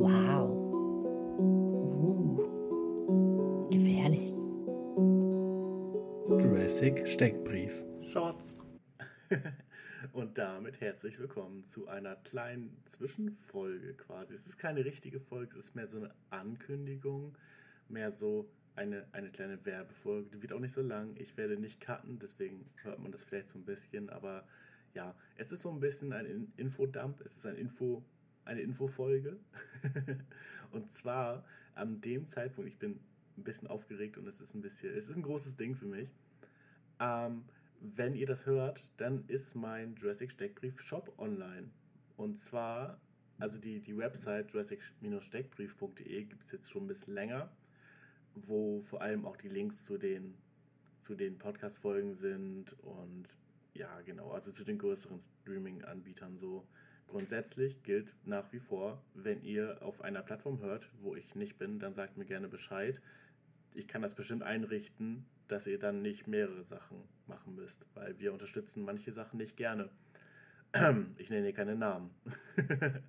Wow. Uh. Gefährlich. Jurassic Steckbrief. Shorts. Und damit herzlich willkommen zu einer kleinen Zwischenfolge quasi. Es ist keine richtige Folge, es ist mehr so eine Ankündigung, mehr so eine, eine kleine Werbefolge. Die wird auch nicht so lang. Ich werde nicht cutten, deswegen hört man das vielleicht so ein bisschen. Aber ja, es ist so ein bisschen ein Infodump. Es ist ein Info, eine Infofolge. und zwar an dem Zeitpunkt, ich bin ein bisschen aufgeregt und es ist ein bisschen, es ist ein großes Ding für mich. Ähm, wenn ihr das hört, dann ist mein Jurassic Steckbrief Shop online. Und zwar, also die, die Website jurassic-steckbrief.de gibt es jetzt schon ein bisschen länger wo vor allem auch die Links zu den, zu den Podcast-Folgen sind und ja, genau, also zu den größeren Streaming-Anbietern so. Grundsätzlich gilt nach wie vor, wenn ihr auf einer Plattform hört, wo ich nicht bin, dann sagt mir gerne Bescheid. Ich kann das bestimmt einrichten, dass ihr dann nicht mehrere Sachen machen müsst, weil wir unterstützen manche Sachen nicht gerne. Ich nenne hier keine Namen.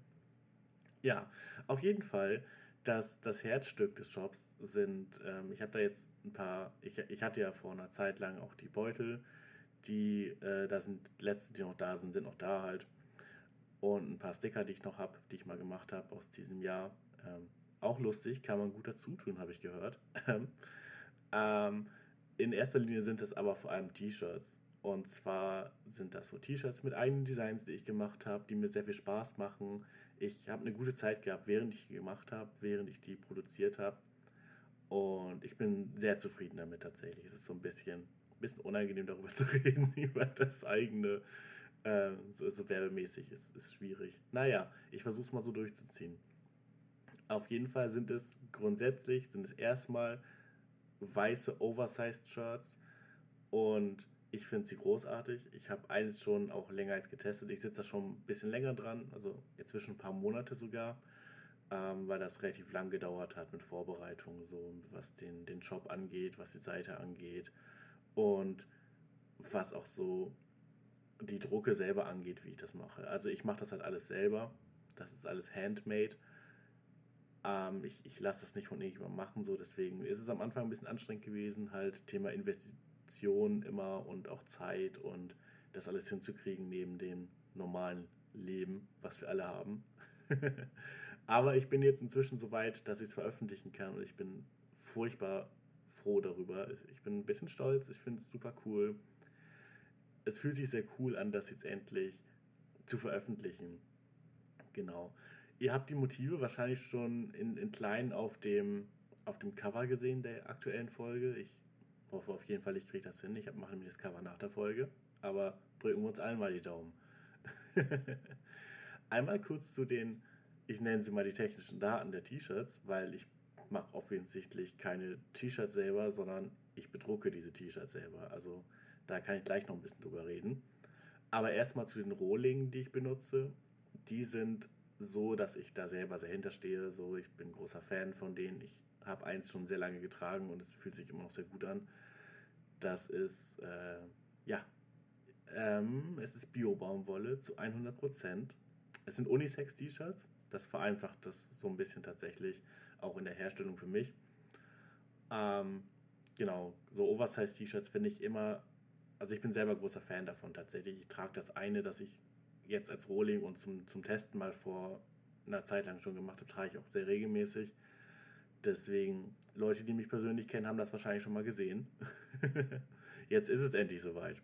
ja, auf jeden Fall das, das Herzstück des Shops sind, ähm, ich habe da jetzt ein paar, ich, ich hatte ja vor einer Zeit lang auch die Beutel, die, äh, da sind, letzten, die noch da sind, sind noch da halt. Und ein paar Sticker, die ich noch habe, die ich mal gemacht habe aus diesem Jahr. Ähm, auch lustig, kann man gut dazu tun, habe ich gehört. ähm, in erster Linie sind es aber vor allem T-Shirts. Und zwar sind das so T-Shirts mit eigenen Designs, die ich gemacht habe, die mir sehr viel Spaß machen, ich habe eine gute Zeit gehabt, während ich die gemacht habe, während ich die produziert habe. Und ich bin sehr zufrieden damit tatsächlich. Es ist so ein bisschen, bisschen unangenehm darüber zu reden, über das eigene, äh, so, so werbemäßig ist, ist schwierig. Naja, ich versuche es mal so durchzuziehen. Auf jeden Fall sind es grundsätzlich, sind es erstmal weiße Oversized Shirts und ich finde sie großartig. Ich habe eines schon auch länger als getestet. Ich sitze da schon ein bisschen länger dran, also inzwischen ein paar Monate sogar, ähm, weil das relativ lang gedauert hat mit Vorbereitungen, so was den, den Shop angeht, was die Seite angeht und was auch so die Drucke selber angeht, wie ich das mache. Also ich mache das halt alles selber. Das ist alles handmade. Ähm, ich ich lasse das nicht von irgendjemandem machen, so deswegen ist es am Anfang ein bisschen anstrengend gewesen, halt Thema Investition immer und auch Zeit und das alles hinzukriegen neben dem normalen Leben, was wir alle haben. Aber ich bin jetzt inzwischen so weit, dass ich es veröffentlichen kann und ich bin furchtbar froh darüber. Ich bin ein bisschen stolz, ich finde es super cool. Es fühlt sich sehr cool an, das jetzt endlich zu veröffentlichen. Genau. Ihr habt die Motive wahrscheinlich schon in, in klein auf dem, auf dem Cover gesehen der aktuellen Folge. Ich hoffe auf jeden Fall, ich kriege das hin. Ich mache nämlich das Cover nach der Folge. Aber drücken wir uns allen mal die Daumen. Einmal kurz zu den, ich nenne sie mal die technischen Daten der T-Shirts, weil ich mache offensichtlich keine T-Shirts selber, sondern ich bedrucke diese T-Shirts selber. Also da kann ich gleich noch ein bisschen drüber reden. Aber erstmal zu den Rohlingen, die ich benutze. Die sind so, dass ich da selber sehr hinterstehe. So, ich bin großer Fan von denen. Ich habe eins schon sehr lange getragen und es fühlt sich immer noch sehr gut an. Das ist, äh, ja, ähm, es ist Bio-Baumwolle zu 100%. Es sind Unisex-T-Shirts. Das vereinfacht das so ein bisschen tatsächlich auch in der Herstellung für mich. Ähm, genau, so Oversize-T-Shirts finde ich immer, also ich bin selber großer Fan davon tatsächlich. Ich trage das eine, das ich jetzt als Rohling und zum, zum Testen mal vor einer Zeit lang schon gemacht habe, trage ich auch sehr regelmäßig. Deswegen, Leute, die mich persönlich kennen, haben das wahrscheinlich schon mal gesehen. Jetzt ist es endlich soweit.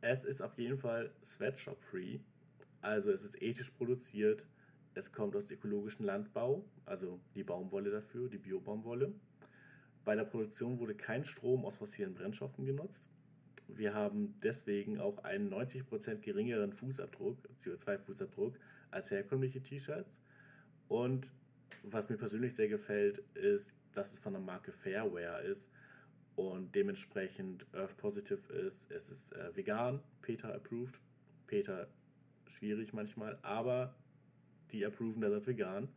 Es ist auf jeden Fall Sweatshop-free. Also es ist ethisch produziert. Es kommt aus ökologischem Landbau, also die Baumwolle dafür, die Biobaumwolle. Bei der Produktion wurde kein Strom aus fossilen Brennstoffen genutzt. Wir haben deswegen auch einen 90% geringeren Fußabdruck, CO2-Fußabdruck, als herkömmliche T-Shirts. Und was mir persönlich sehr gefällt, ist, dass es von der Marke Fairwear ist und dementsprechend Earth Positive ist. Es ist äh, vegan, Peter approved. Peter schwierig manchmal, aber die approven das als vegan.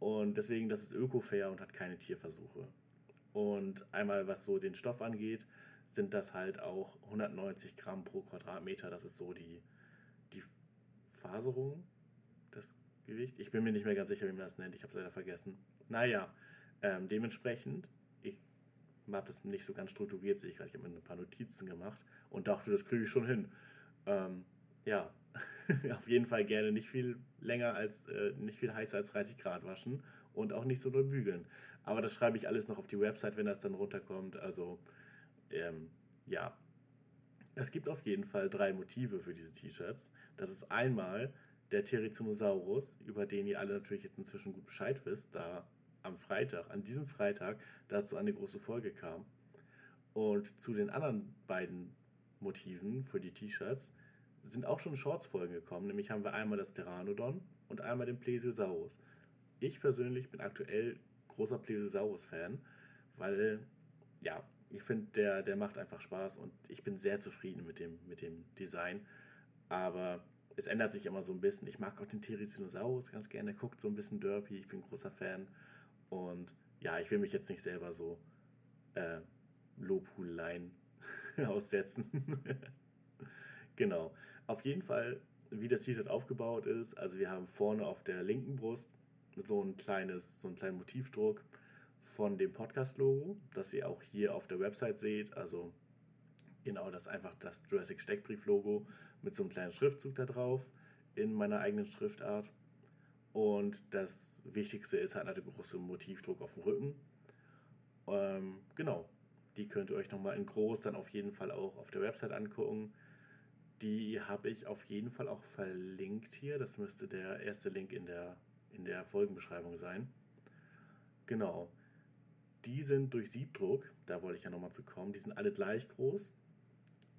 Und deswegen, das ist öko-fair und hat keine Tierversuche. Und einmal, was so den Stoff angeht, sind das halt auch 190 Gramm pro Quadratmeter. Das ist so die, die Faserung. Das Gewicht. Ich bin mir nicht mehr ganz sicher, wie man das nennt. Ich habe es leider vergessen. Naja, ähm, dementsprechend, ich habe das nicht so ganz strukturiert, sehe ich gerade. Ich habe mir ein paar Notizen gemacht und dachte, das kriege ich schon hin. Ähm, ja, auf jeden Fall gerne nicht viel länger als, äh, nicht viel heißer als 30 Grad waschen und auch nicht so doll bügeln. Aber das schreibe ich alles noch auf die Website, wenn das dann runterkommt. Also, ähm, ja. Es gibt auf jeden Fall drei Motive für diese T-Shirts. Das ist einmal der Therizinosaurus, über den ihr alle natürlich jetzt inzwischen gut Bescheid wisst, da am Freitag, an diesem Freitag, dazu eine große Folge kam. Und zu den anderen beiden Motiven für die T-Shirts sind auch schon Shorts-Folgen gekommen. Nämlich haben wir einmal das Pteranodon und einmal den Plesiosaurus. Ich persönlich bin aktuell großer Plesiosaurus-Fan, weil, ja, ich finde, der, der macht einfach Spaß und ich bin sehr zufrieden mit dem, mit dem Design. Aber es ändert sich immer so ein bisschen. Ich mag auch den Therizinosaurus ganz gerne. Der guckt so ein bisschen derpy. Ich bin großer Fan. Und ja, ich will mich jetzt nicht selber so äh, Lobhudeleien aussetzen. genau. Auf jeden Fall, wie das T-Shirt aufgebaut ist. Also wir haben vorne auf der linken Brust so ein kleines, so einen kleinen Motivdruck von dem Podcast-Logo, das ihr auch hier auf der Website seht. Also genau, das einfach das Jurassic Steckbrief-Logo mit so einem kleinen Schriftzug da drauf in meiner eigenen Schriftart. Und das Wichtigste ist halt der große Motivdruck auf dem Rücken. Ähm, genau, die könnt ihr euch nochmal in groß dann auf jeden Fall auch auf der Website angucken. Die habe ich auf jeden Fall auch verlinkt hier. Das müsste der erste Link in der, in der Folgenbeschreibung sein. Genau. Die sind durch Siebdruck, da wollte ich ja nochmal zu kommen, die sind alle gleich groß.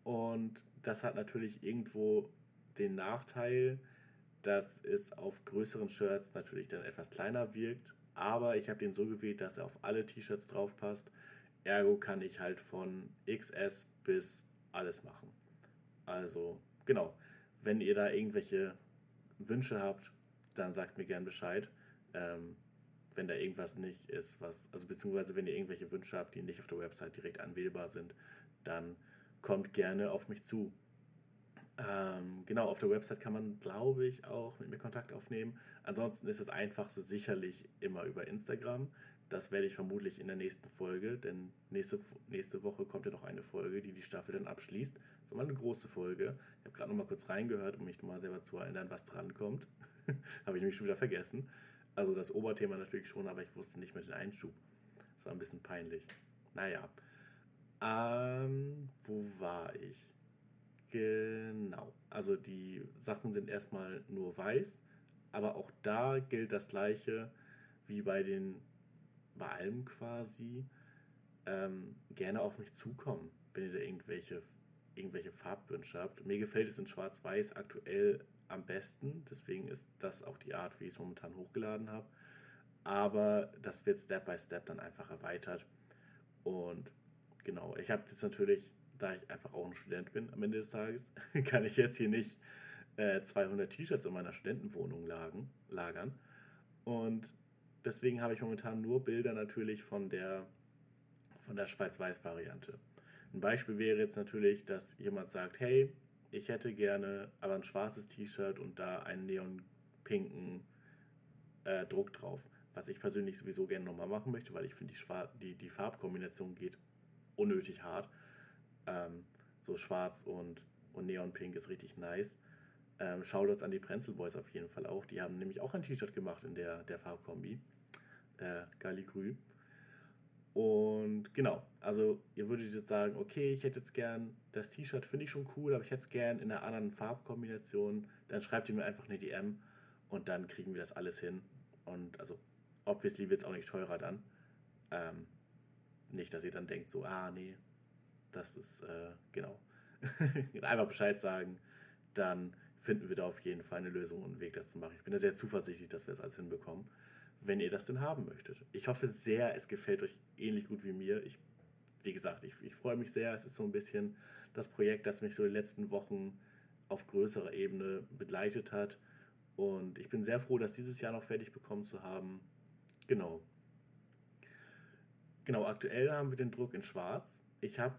Und das hat natürlich irgendwo den Nachteil, dass es auf größeren Shirts natürlich dann etwas kleiner wirkt. Aber ich habe den so gewählt, dass er auf alle T-Shirts drauf passt. Ergo kann ich halt von XS bis alles machen. Also, genau. Wenn ihr da irgendwelche Wünsche habt, dann sagt mir gern Bescheid. Ähm, wenn da irgendwas nicht ist, was, also beziehungsweise wenn ihr irgendwelche Wünsche habt, die nicht auf der Website direkt anwählbar sind, dann kommt gerne auf mich zu. Ähm, genau, auf der Website kann man, glaube ich, auch mit mir Kontakt aufnehmen. Ansonsten ist das Einfachste sicherlich immer über Instagram. Das werde ich vermutlich in der nächsten Folge, denn nächste, nächste Woche kommt ja noch eine Folge, die die Staffel dann abschließt. Das ist immer eine große Folge. Ich habe gerade noch mal kurz reingehört, um mich mal selber zu erinnern, was dran kommt. habe ich nämlich schon wieder vergessen. Also das Oberthema natürlich schon, aber ich wusste nicht mit dem Einschub. Das war ein bisschen peinlich. Naja. Ähm, wo war ich? Genau. Also die Sachen sind erstmal nur weiß, aber auch da gilt das gleiche wie bei den bei allem quasi. Ähm, gerne auf mich zukommen, wenn ihr da irgendwelche, irgendwelche Farbwünsche habt. Mir gefällt es in Schwarz-Weiß aktuell am besten, deswegen ist das auch die Art, wie ich es momentan hochgeladen habe. Aber das wird Step by Step dann einfach erweitert. Und genau, ich habe jetzt natürlich da ich einfach auch ein Student bin am Ende des Tages, kann ich jetzt hier nicht äh, 200 T-Shirts in meiner Studentenwohnung lagen, lagern. Und deswegen habe ich momentan nur Bilder natürlich von der, von der Schwarz-Weiß-Variante. Ein Beispiel wäre jetzt natürlich, dass jemand sagt, hey, ich hätte gerne aber ein schwarzes T-Shirt und da einen neonpinken äh, Druck drauf. Was ich persönlich sowieso gerne nochmal machen möchte, weil ich finde, die, die, die Farbkombination geht unnötig hart. Ähm, so schwarz und, und neonpink ist richtig nice. Ähm, Shoutouts an die Prenzel Boys auf jeden Fall auch. Die haben nämlich auch ein T-Shirt gemacht in der, der Farbkombi. Äh, Galligrü. Und genau, also ihr würdet jetzt sagen, okay, ich hätte jetzt gern, das T-Shirt finde ich schon cool, aber ich hätte es gern in einer anderen Farbkombination. Dann schreibt ihr mir einfach eine DM und dann kriegen wir das alles hin. Und also, obviously wird es auch nicht teurer dann. Ähm, nicht, dass ihr dann denkt, so, ah, nee, das ist, äh, genau. Einfach Bescheid sagen, dann finden wir da auf jeden Fall eine Lösung und einen Weg, das zu machen. Ich bin da sehr zuversichtlich, dass wir es alles hinbekommen, wenn ihr das denn haben möchtet. Ich hoffe sehr, es gefällt euch ähnlich gut wie mir. Ich, wie gesagt, ich, ich freue mich sehr. Es ist so ein bisschen das Projekt, das mich so die letzten Wochen auf größerer Ebene begleitet hat. Und ich bin sehr froh, das dieses Jahr noch fertig bekommen zu haben. Genau. Genau, aktuell haben wir den Druck in Schwarz. Ich habe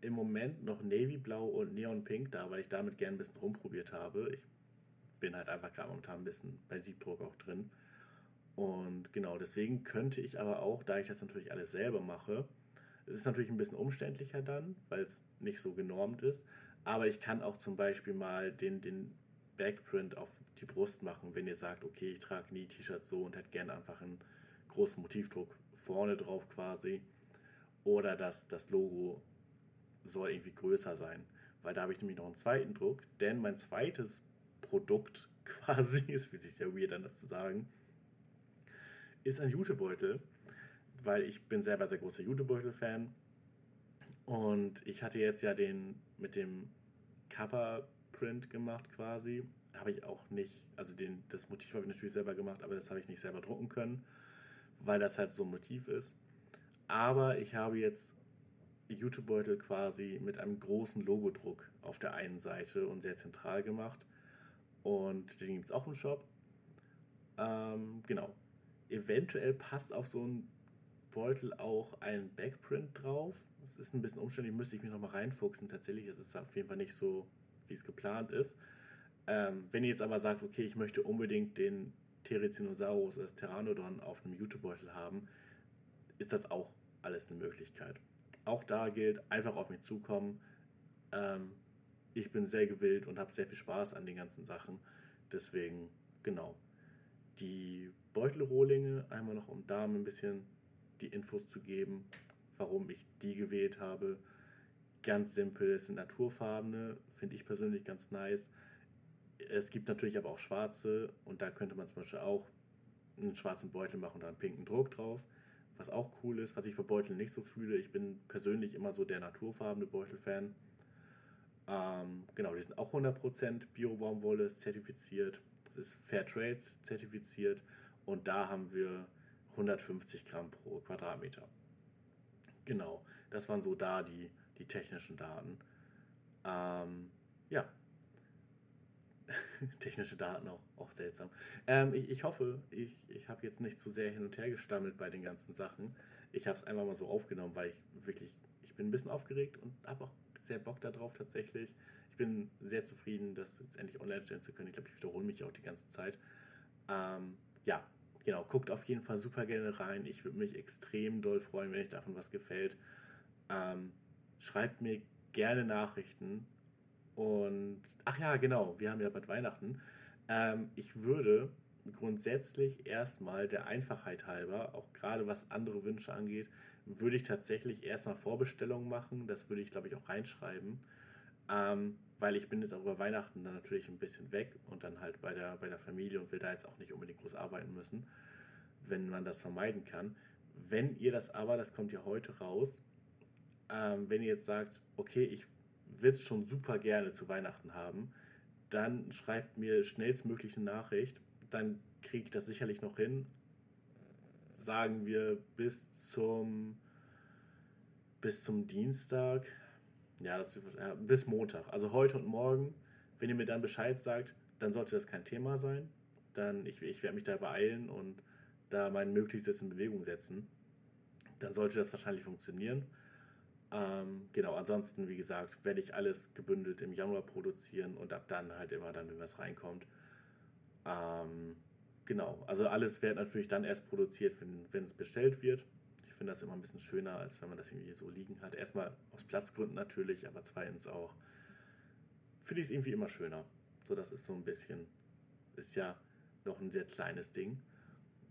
im Moment noch Navy Blau und Neon Pink da, weil ich damit gern ein bisschen rumprobiert habe. Ich bin halt einfach gerade momentan ein bisschen bei Siebdruck auch drin. Und genau deswegen könnte ich aber auch, da ich das natürlich alles selber mache, es ist natürlich ein bisschen umständlicher dann, weil es nicht so genormt ist. Aber ich kann auch zum Beispiel mal den, den Backprint auf die Brust machen, wenn ihr sagt, okay, ich trage nie T-Shirts so und hätte gerne einfach einen großen Motivdruck vorne drauf quasi. Oder dass das Logo soll irgendwie größer sein. Weil da habe ich nämlich noch einen zweiten Druck, denn mein zweites Produkt quasi, es fühlt sich sehr weird an, das zu sagen, ist ein Jutebeutel, weil ich bin selber sehr großer Jutebeutel-Fan. Und ich hatte jetzt ja den mit dem Cover-Print gemacht quasi. Habe ich auch nicht, also den, das Motiv habe ich natürlich selber gemacht, aber das habe ich nicht selber drucken können, weil das halt so ein Motiv ist. Aber ich habe jetzt Jutebeutel quasi mit einem großen Logodruck auf der einen Seite und sehr zentral gemacht. Und den gibt es auch im Shop. Ähm, genau. Eventuell passt auf so einen Beutel auch ein Backprint drauf. Das ist ein bisschen umständlich, müsste ich mich nochmal reinfuchsen. Tatsächlich ist es auf jeden Fall nicht so, wie es geplant ist. Ähm, wenn ihr jetzt aber sagt, okay, ich möchte unbedingt den Therizinosaurus oder das Pteranodon auf einem Jutebeutel haben, ist das auch alles eine Möglichkeit. Auch da gilt, einfach auf mich zukommen. Ähm, ich bin sehr gewillt und habe sehr viel Spaß an den ganzen Sachen. Deswegen, genau. Die Beutelrohlinge, einmal noch um da ein bisschen die Infos zu geben, warum ich die gewählt habe. Ganz simpel, es sind naturfarbene, finde ich persönlich ganz nice. Es gibt natürlich aber auch schwarze und da könnte man zum Beispiel auch einen schwarzen Beutel machen und da einen pinken Druck drauf. Was auch cool ist, was ich für Beutel nicht so fühle. Ich bin persönlich immer so der naturfarbene Beutel-Fan. Ähm, genau, die sind auch 100% Bio-Baumwolle zertifiziert. Das ist Fairtrade zertifiziert und da haben wir 150 Gramm pro Quadratmeter. Genau, das waren so da die, die technischen Daten. Ähm, ja, technische Daten auch, auch seltsam. Ähm, ich, ich hoffe, ich, ich habe jetzt nicht zu sehr hin und her gestammelt bei den ganzen Sachen. Ich habe es einfach mal so aufgenommen, weil ich wirklich, ich bin ein bisschen aufgeregt und habe auch sehr Bock darauf tatsächlich. Ich bin sehr zufrieden, das jetzt endlich online stellen zu können. Ich glaube, ich wiederhole mich auch die ganze Zeit. Ähm, ja, genau, guckt auf jeden Fall super gerne rein. Ich würde mich extrem doll freuen, wenn euch davon was gefällt. Ähm, schreibt mir gerne Nachrichten. Und, ach ja, genau, wir haben ja bald Weihnachten. Ähm, ich würde grundsätzlich erstmal der Einfachheit halber, auch gerade was andere Wünsche angeht, würde ich tatsächlich erstmal Vorbestellungen machen. Das würde ich, glaube ich, auch reinschreiben. Ähm, weil ich bin jetzt auch über Weihnachten dann natürlich ein bisschen weg und dann halt bei der, bei der Familie und will da jetzt auch nicht unbedingt groß arbeiten müssen, wenn man das vermeiden kann. Wenn ihr das aber, das kommt ja heute raus, ähm, wenn ihr jetzt sagt, okay, ich will es schon super gerne zu Weihnachten haben, dann schreibt mir schnellstmöglich eine Nachricht, dann kriege ich das sicherlich noch hin. Sagen wir bis zum bis zum Dienstag, ja, das, ja, bis Montag. Also heute und morgen. Wenn ihr mir dann Bescheid sagt, dann sollte das kein Thema sein. Dann, ich, ich werde mich da beeilen und da mein Möglichstes in Bewegung setzen. Dann sollte das wahrscheinlich funktionieren. Ähm, genau, ansonsten, wie gesagt, werde ich alles gebündelt im Januar produzieren und ab dann halt immer dann, wenn was reinkommt. Ähm, genau, also alles wird natürlich dann erst produziert, wenn es bestellt wird finde das immer ein bisschen schöner, als wenn man das irgendwie so liegen hat. Erstmal aus Platzgründen natürlich, aber zweitens auch finde ich es irgendwie immer schöner. So, das ist so ein bisschen, ist ja noch ein sehr kleines Ding.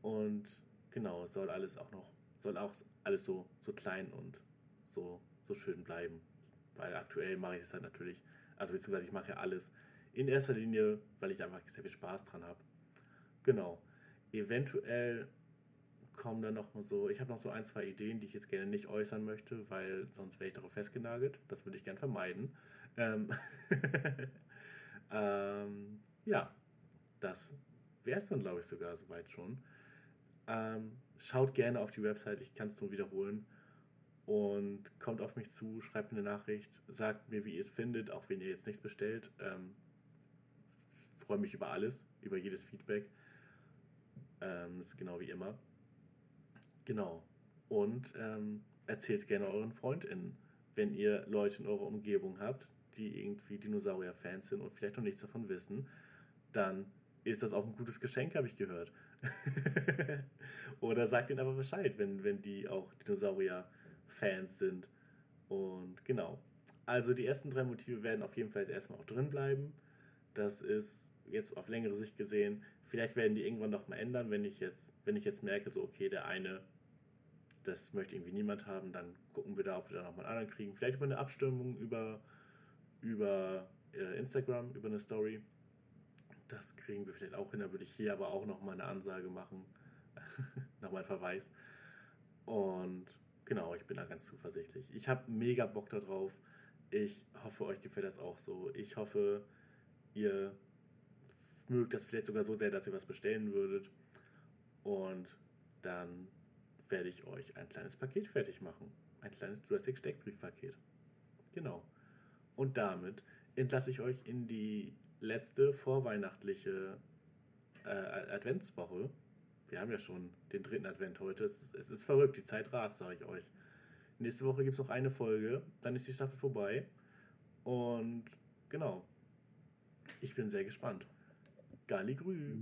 Und genau, soll alles auch noch, soll auch alles so, so klein und so, so schön bleiben. Weil aktuell mache ich es halt natürlich, also beziehungsweise ich mache ja alles in erster Linie, weil ich einfach sehr viel Spaß dran habe. Genau. Eventuell kommen dann noch so, ich habe noch so ein, zwei Ideen, die ich jetzt gerne nicht äußern möchte, weil sonst wäre ich darauf festgenagelt. Das würde ich gerne vermeiden. Ähm, ähm, ja, das wäre es dann, glaube ich, sogar soweit schon. Ähm, schaut gerne auf die Website, ich kann es nur wiederholen. Und kommt auf mich zu, schreibt mir eine Nachricht, sagt mir, wie ihr es findet, auch wenn ihr jetzt nichts bestellt. Ähm, freue mich über alles, über jedes Feedback. Ähm, ist genau wie immer. Genau. Und ähm, erzählt gerne euren FreundInnen, wenn ihr Leute in eurer Umgebung habt, die irgendwie Dinosaurier-Fans sind und vielleicht noch nichts davon wissen. dann ist das auch ein gutes Geschenk, habe ich gehört. Oder sagt ihnen aber Bescheid, wenn, wenn die auch Dinosaurier-Fans sind. Und genau. Also die ersten drei Motive werden auf jeden Fall erstmal auch drin bleiben. Das ist jetzt auf längere Sicht gesehen. Vielleicht werden die irgendwann noch mal ändern, wenn ich jetzt, wenn ich jetzt merke, so okay, der eine, das möchte irgendwie niemand haben, dann gucken wir da, ob wir da noch mal einen anderen kriegen. Vielleicht über eine Abstimmung über, über äh, Instagram, über eine Story. Das kriegen wir vielleicht auch hin. Da würde ich hier aber auch noch mal eine Ansage machen. Nochmal ein Verweis. Und genau, ich bin da ganz zuversichtlich. Ich habe mega Bock darauf. Ich hoffe, euch gefällt das auch so. Ich hoffe, ihr mögt das vielleicht sogar so sehr, dass ihr was bestellen würdet. Und dann werde ich euch ein kleines Paket fertig machen. Ein kleines Jurassic Steckbriefpaket. Genau. Und damit entlasse ich euch in die letzte vorweihnachtliche äh, Adventswoche. Wir haben ja schon den dritten Advent heute. Es ist, es ist verrückt, die Zeit rast, sage ich euch. Nächste Woche gibt es noch eine Folge, dann ist die Staffel vorbei. Und genau, ich bin sehr gespannt. Galligrü.